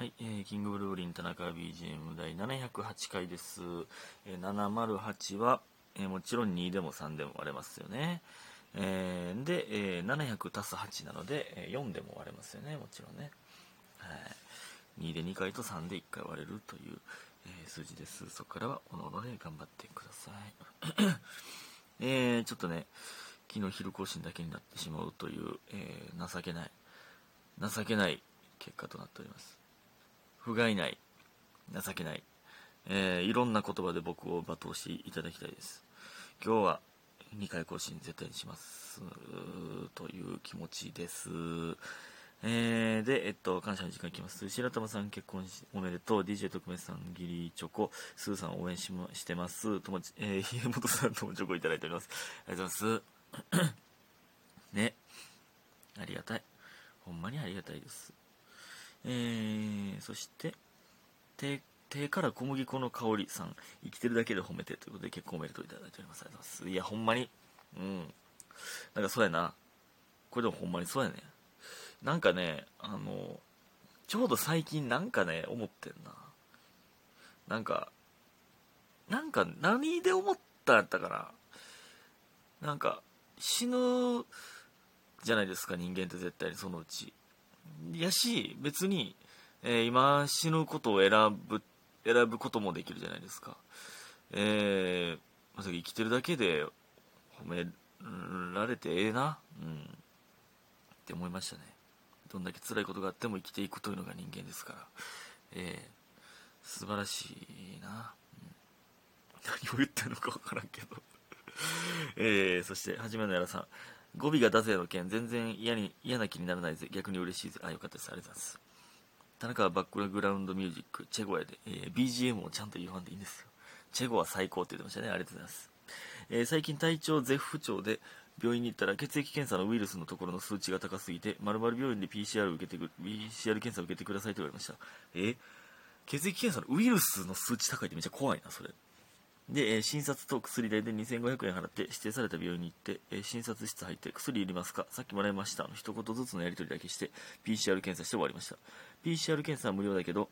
はい、えーキングブルーリン田中 BGM 第708回です。えー708は、えーもちろん2でも3でも割れますよね。えーで、えー700足す8なので、えー4でも割れますよね、もちろんね。はい、2で2回と3で1回割れるという、え数字です。そこからはおのおので頑張ってください。えーちょっとね、昨日昼更新だけになってしまうという、え情けない、情けない結果となっております。不甲斐ない、情けない、えーいろんな言葉で僕を罵倒していただきたいです。今日は2回更新絶対にします。という気持ちです。えーで、えっと、感謝の時間いきます。白玉さん結婚しおめでとう。DJ 特命さん、ギリチョコ、スーさん応援し,、ま、してます。友達、えー、家元さんともチョコいただいております。ありがとうございます。ね。ありがたい。ほんまにありがたいです。えー、そして、手、手から小麦粉の香りさん、生きてるだけで褒めてということで結婚おめでとういただいております。ありがとうございます。いや、ほんまに、うん。なんかそうやな。これでもほんまにそうやね。なんかね、あの、ちょうど最近なんかね、思ってんな。なんか、なんか何で思ったんやったかな。なんか、死ぬじゃないですか、人間って絶対にそのうち。やし、別に、えー今死ぬことを選ぶ、選ぶこともできるじゃないですか。えー、まさか生きてるだけで褒められてええな、うん、って思いましたね。どんだけ辛いことがあっても生きていくというのが人間ですから。えー、素晴らしいな。うん何を言ってるのかわからんけど。えー、そして、はじめのやらさん。語尾が出せの件、全然嫌に嫌な気にならないぜ。逆に嬉しいぜ。あ、よかったです。ありがとうございます。田中はバックグラウンドミュージック、チェゴやで、えー BGM をちゃんと言わんでいいんですよ。チェゴは最高って言ってましたね。ありがとうございます。えー最近体調絶不調で、病院に行ったら血液検査のウイルスのところの数値が高すぎて、〇〇病院で PCR 受けてく、PCR 検査を受けてくださいと言われました。え血液検査のウイルスの数値高いってめっちゃ怖いな、それ。で、えー診察と薬代で2500円払って指定された病院に行って、えー診察室入って薬いりますか？さっきもらいました。の一言ずつのやり取りだけして PCR 検査して終わりました。PCR 検査は無料だけど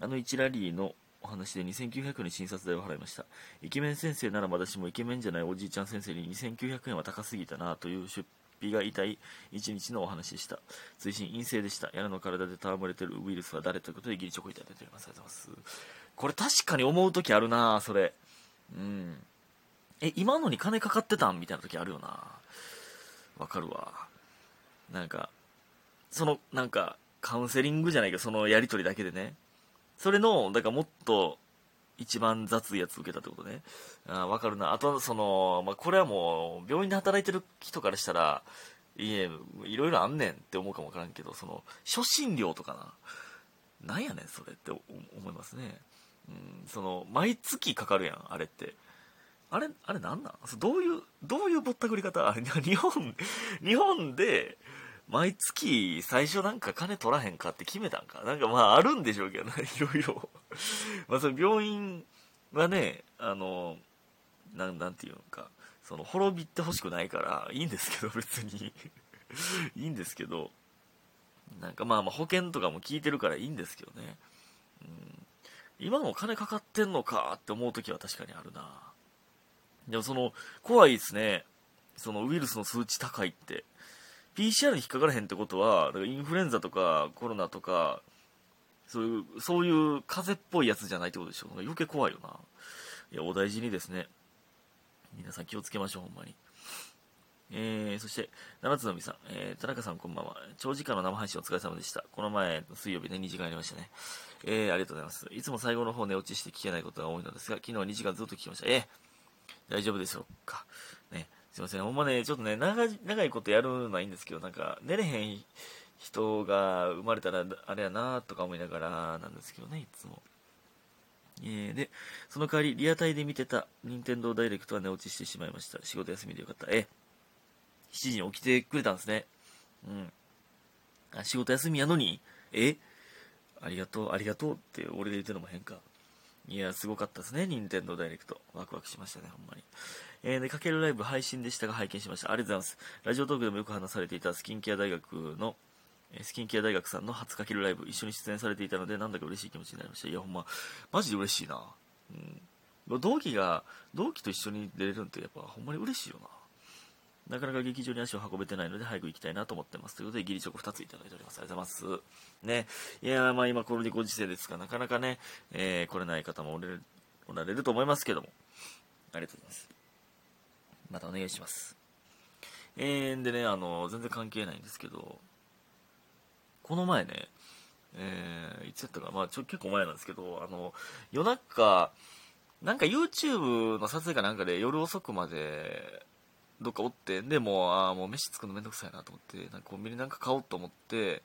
あの1ラリーのお話で2900円に診察代を払いました。イケメン先生ならまだしもイケメンじゃないおじいちゃん先生に2900円は高すぎたなという出費が痛い一日のお話でした。追伸陰性でした。やらの体で戯れてるウイルスは誰ということでギリチョコいただいております。ありがとうございます。これ確かに思う時あるなそれ。うん。え、今のに金かかってたん？みたいな時あるよな。わかるわ。なんか、その、なんか、カウンセリングじゃないけど、そのやりとりだけでね。それの、だからもっと、一番雑いやつ受けたってことね。あわかるな。あと、その、まあ、これはもう、病院で働いてる人からしたら、いえ、いろいろあんねんって思うかもわからんけど、その、初診料とかな。なんやねん、それって思いますね。うん、その、毎月かかるやん、あれって。あれ、あれなんなん？どういう、どういうぼったくり方？あ れ日本、日本で、毎月最初なんか金取らへんかって決めたんか？なんかまああるんでしょうけどね、いろいろ。まあその病院はね、あの、なん、なんていうのか、その滅びてほしくないから、いいんですけど、別に。いいんですけど、なんかまあまあ保険とかも聞いてるからいいんですけどね。うん今のお金かかってんのかって思う時は確かにあるな。でもその怖いですね。そのウイルスの数値高いって。PCR に引っかからへんってことはだからインフルエンザとかコロナとかそういうそういう風邪っぽいやつじゃないってことでしょ余計怖いよな。いやお大事にですね。皆さん気をつけましょうほんまに。えー、そして、七つのみさん、えー、田中さんこんばんは。長時間の生配信お疲れ様でした。この前、水曜日ね、2時間ありましたね。えー、ありがとうございます。いつも最後の方寝落ちして聞けないことが多いのですが、昨日は2時間ずっと聞きました。えー、大丈夫でしょうか？ね、すいません。ほんまね、ちょっとね、長い、長いことやるのはいいんですけど、なんか、寝れへん人が生まれたら、あれやなとか思いながらなんですけどね、いつも。えー、で、その代わり、リアタイで見てた、任天堂ダイレクトは寝落ちしてしまいました。仕事休みでよかった。えー7時に起きてくれたんですね。うん。あ仕事休みやのに、え？ありがとう、ありがとうって俺で言ってるのも変か。いや、すごかったですね、任天堂ダイレクト。ワクワクしましたね、ほんまに。えー、で、かけるライブ配信でしたが拝見しました。ありがとうございます。ラジオトークでもよく話されていたスキンケア大学の、スキンケア大学さんの初かけるライブ一緒に出演されていたのでなんだか嬉しい気持ちになりましたいやほんまマジで嬉しいなうん同期が同期と一緒に出れるんってやっぱほんまに嬉しいよななかなか劇場に足を運べてないので早く行きたいなと思ってますということでギリチョコ2ついただいております。ありがとうございます。ね。いやまあ今このご時世ですがなかなかね、えー、来れない方もおられると思いますけども。ありがとうございます。またお願いします。えー、でねあの全然関係ないんですけどこの前ね、えー、いつやったか、まあ、ちょ結構前なんですけど、あの、夜中、なんか YouTube の撮影かなんかで夜遅くまでどっかおって、でもう、ああ、もう飯作るのめんどくさいなと思って、なんかコンビニなんか買おうと思って、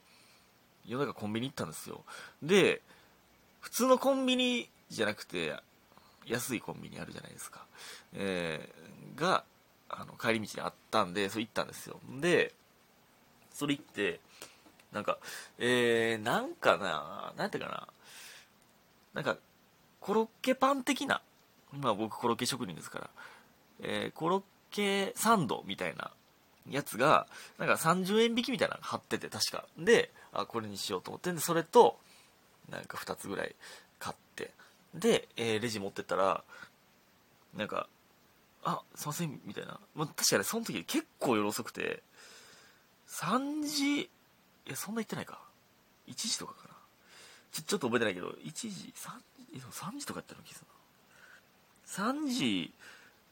夜中コンビニ行ったんですよ。で、普通のコンビニじゃなくて、安いコンビニあるじゃないですか。えー、が、あの、帰り道にあったんで、それ行ったんですよ。で、それ行って、なんか、えー、なんかな、なんていうかな、なんか、コロッケパン的な、今僕コロッケ職人ですから、えー、コロッケサンドみたいなやつが、なんか30円引きみたいなの貼ってて、確か。で、あ、これにしようと思ってで、それと、なんか2つぐらい買って、で、えー、レジ持ってったら、なんか、あ、すいません、みたいな。まあ、確かにその時結構夜遅くて、3時いや、そんな言ってないか。1時とかかな。ちょ、ちょっと覚えてないけど、1時、3時、3時とかやったの気がするな。3時、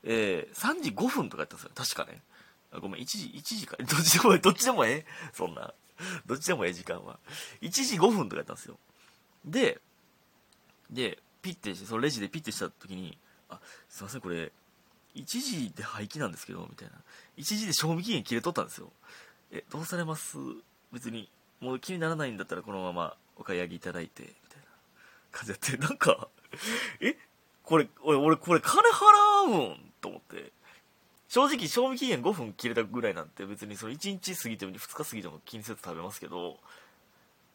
えー、3時5分とかやったんですよ。確かね。ごめん、1時、1時か。どっちでもええ、どっちでもええそんな。どっちでもええ時間は。1時5分とかやったんですよ。で、で、ピッてして、そのレジでピッてした時に、あ、すいません、これ、1時で廃棄なんですけど、みたいな。1時で賞味期限切れとったんですよ。え、どうされます？別にもう気にならないんだったらこのままお買い上げいただいてみたいな感じやってなんかえこれ俺俺これ金払うんと思って。正直賞味期限5分切れたぐらいなんて別にその1日過ぎても2日過ぎても気にせず食べますけど。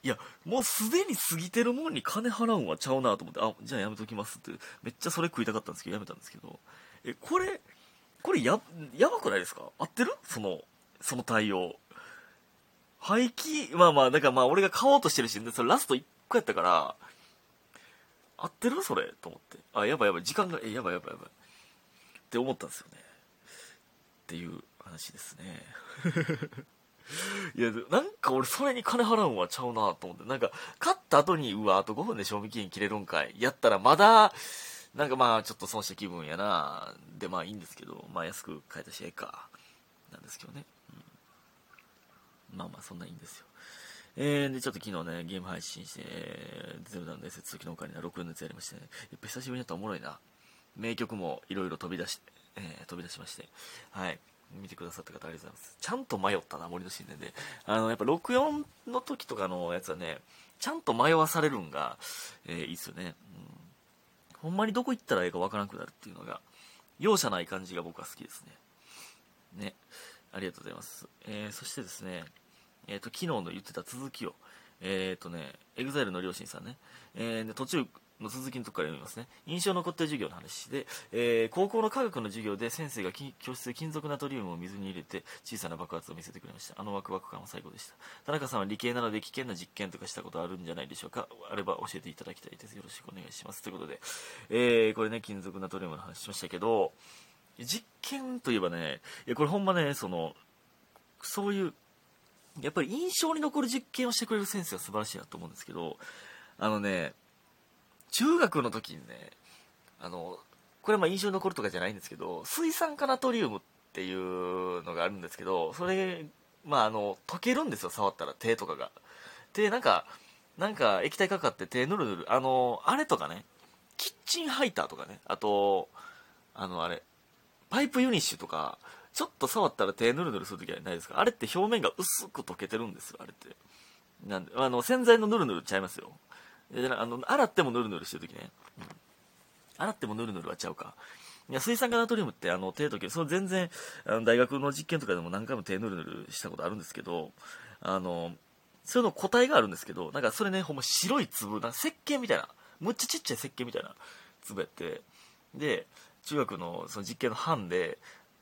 いやもうすでに過ぎてるもんに金払うんはちゃうなと思ってあじゃあやめときますって。めっちゃそれ食いたかったんですけどやめたんですけど。えこれこれややばくないですか？合ってる？そのその対応。廃棄、まあまあ、だからまあ俺が買おうとしてるし、それラスト1個やったから、合ってる？それ？と思って。あ、やばいやばい、時間が、え、やばいやばいやばい。って思ったんですよね。っていう話ですね。いや、なんか俺それに金払うんはちゃうなと思って。なんか、買った後に、うわ、あと5分で賞味期限切れるんかい。やったらまだ、なんかまあ、ちょっと損した気分やな。で、まあいいんですけど、まあ安く買えた試合か。なんですけどね。まあまあそんないいんですよ。えー、で、ちょっと昨日ね、ゲーム配信して、えー、ゼルダの伝説、時の他には6のやつやりましてね、やっぱ久しぶりにやったらおもろいな。名曲もいろいろ飛び出し、えー、飛び出しまして、はい。見てくださった方ありがとうございます。ちゃんと迷ったな、森の神殿で。あの、やっぱ64の時とかのやつはね、ちゃんと迷わされるんが、えー、いいっすよね。うん。ほんまにどこ行ったらええかわからなくなるっていうのが、容赦ない感じが僕は好きですね。ね。ありがとうございます。えー、そしてですね、えっ、ー、と、昨日の言ってた続きを、えっ、ー、とね、エグザイルの両親さんね、えー、で途中の続きのとこから読みますね。印象残った授業の話で、えー、高校の化学の授業で先生が教室で金属ナトリウムを水に入れて小さな爆発を見せてくれました。あのワクワク感は最高でした。田中さんは理系なので危険な実験とかしたことあるんじゃないでしょうかあれば教えていただきたいです。よろしくお願いします。ということで、えー、これね、金属ナトリウムの話しましたけど、実験といえばね、いや、これほんまね、その、そういうやっぱり印象に残る実験をしてくれる先生は素晴らしいなと思うんですけど、あのね、中学の時にね、あの、これまあ印象に残るとかじゃないんですけど、水酸化ナトリウムっていうのがあるんですけど、それ、まああの、溶けるんですよ、触ったら、手とかが。で、なんか、なんか液体かかって手ぬるぬる、あの、あれとかね、キッチンハイターとかね、あと、あのあれ、パイプユニッシュとか、ちょっと触ったら手ぬるぬるするときはないですか？あれって表面が薄く溶けてるんですよ、あれって。なんで、あの、洗剤のぬるぬるちゃいますよ。であの、洗ってもぬるぬるしてるときね。うん。洗ってもぬるぬるはちゃうか。いや、水酸化ナトリウムって、あの、手溶け、その全然、あの、大学の実験とかでも何回も手ぬるぬるしたことあるんですけど、あの、それの個体があるんですけど、なんかそれね、ほんま白い粒、な石鹸みたいな、むっちゃちっちゃい石鹸みたいな粒やって、で、中学のその実験の班で、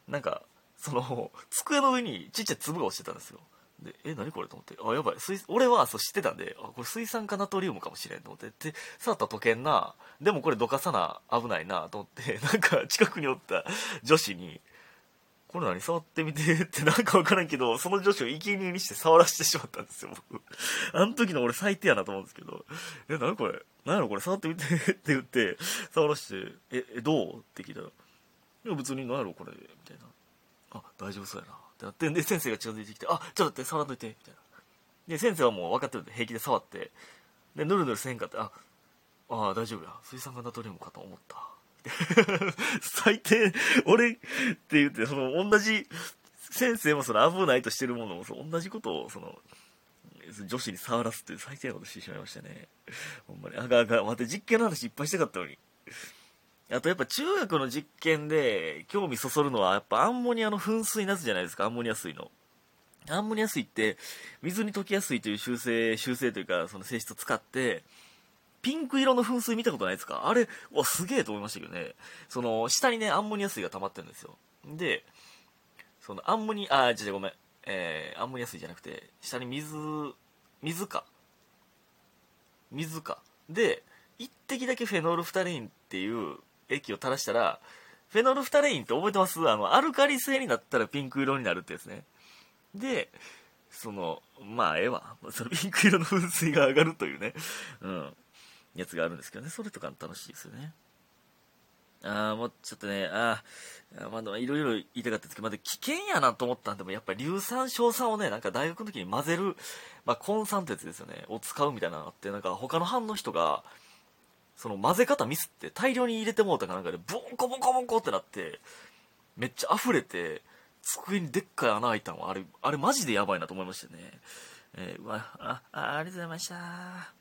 なんか、その、机の上にちっちゃい粒が落ちてたんですよ。で、え、何これと思って、あ、やばい、水、俺はそう知ってたんで、あ、これ水酸化ナトリウムかもしれんと思って、で、触ったら溶けんな、でもこれどかさな、危ないな、と思って、なんか近くにおった女子に、これ何？触ってみて。ってなんかわからんけど、その女子を生贄にして触らせてしまったんですよ、僕。あの時の俺最低やなと思うんですけど、え、何これ？何やろこれ？触ってみて。って言って、触らせて、え、え、どう？って聞いたら、いや別に何やろこれ。みたいな。あ、大丈夫そうやな。ってなって、で、先生が近づいてきて、あ、ちょっと待って、触らんといて、みたいな。で、先生はもう分かってるんで平気で触って、で、ぬるぬるせんかって、あ、ああ、大丈夫や。水酸化ナトリウムかと思った。最低、俺って言って、その、同じ、先生もその危ないとしてるものも、その同じことを、その、女子に触らすっていう最低なことしてしまいましたね。ほんまに。あがあが、待って、実験の話いっぱいしたかったのに。あとやっぱ中学の実験で興味そそるのはやっぱアンモニアの噴水なすじゃないですか、アンモニア水の。アンモニア水って水に溶けやすいという修正、修正というかその性質を使って、ピンク色の噴水見たことないですか？あれ、わ、すげえと思いましたけどね。その、下にね、アンモニア水が溜まってるんですよ。で、そのアンモニア、あ、じゃごめん。えー、アンモニア水じゃなくて、下に水、水か。水か。で、一滴だけフェノールフタレインっていう液を垂らしたら、フェノルフタレインって覚えてます？あの、アルカリ性になったらピンク色になるってやつね。で、その、まあ、ええわ。そのピンク色の噴水が上がるというね、うん、やつがあるんですけどね。それとか楽しいですよね。ああ、もうちょっとね、ああ、まだいろいろ言いたかったですけど、まだ危険やなと思ったんでも、やっぱり硫酸、硝酸をね、なんか大学の時に混ぜる、まあ、コン酸ってやつですよね、を使うみたいなのがあって、なんか他の班の人が、その混ぜ方ミスって大量に入れてもうたかなんかでボンコボンコボンコってなってめっちゃ溢れて机にでっかい穴開いたの。あれあれマジでやばいなと思いましたね。えー、うわああありがとうございました。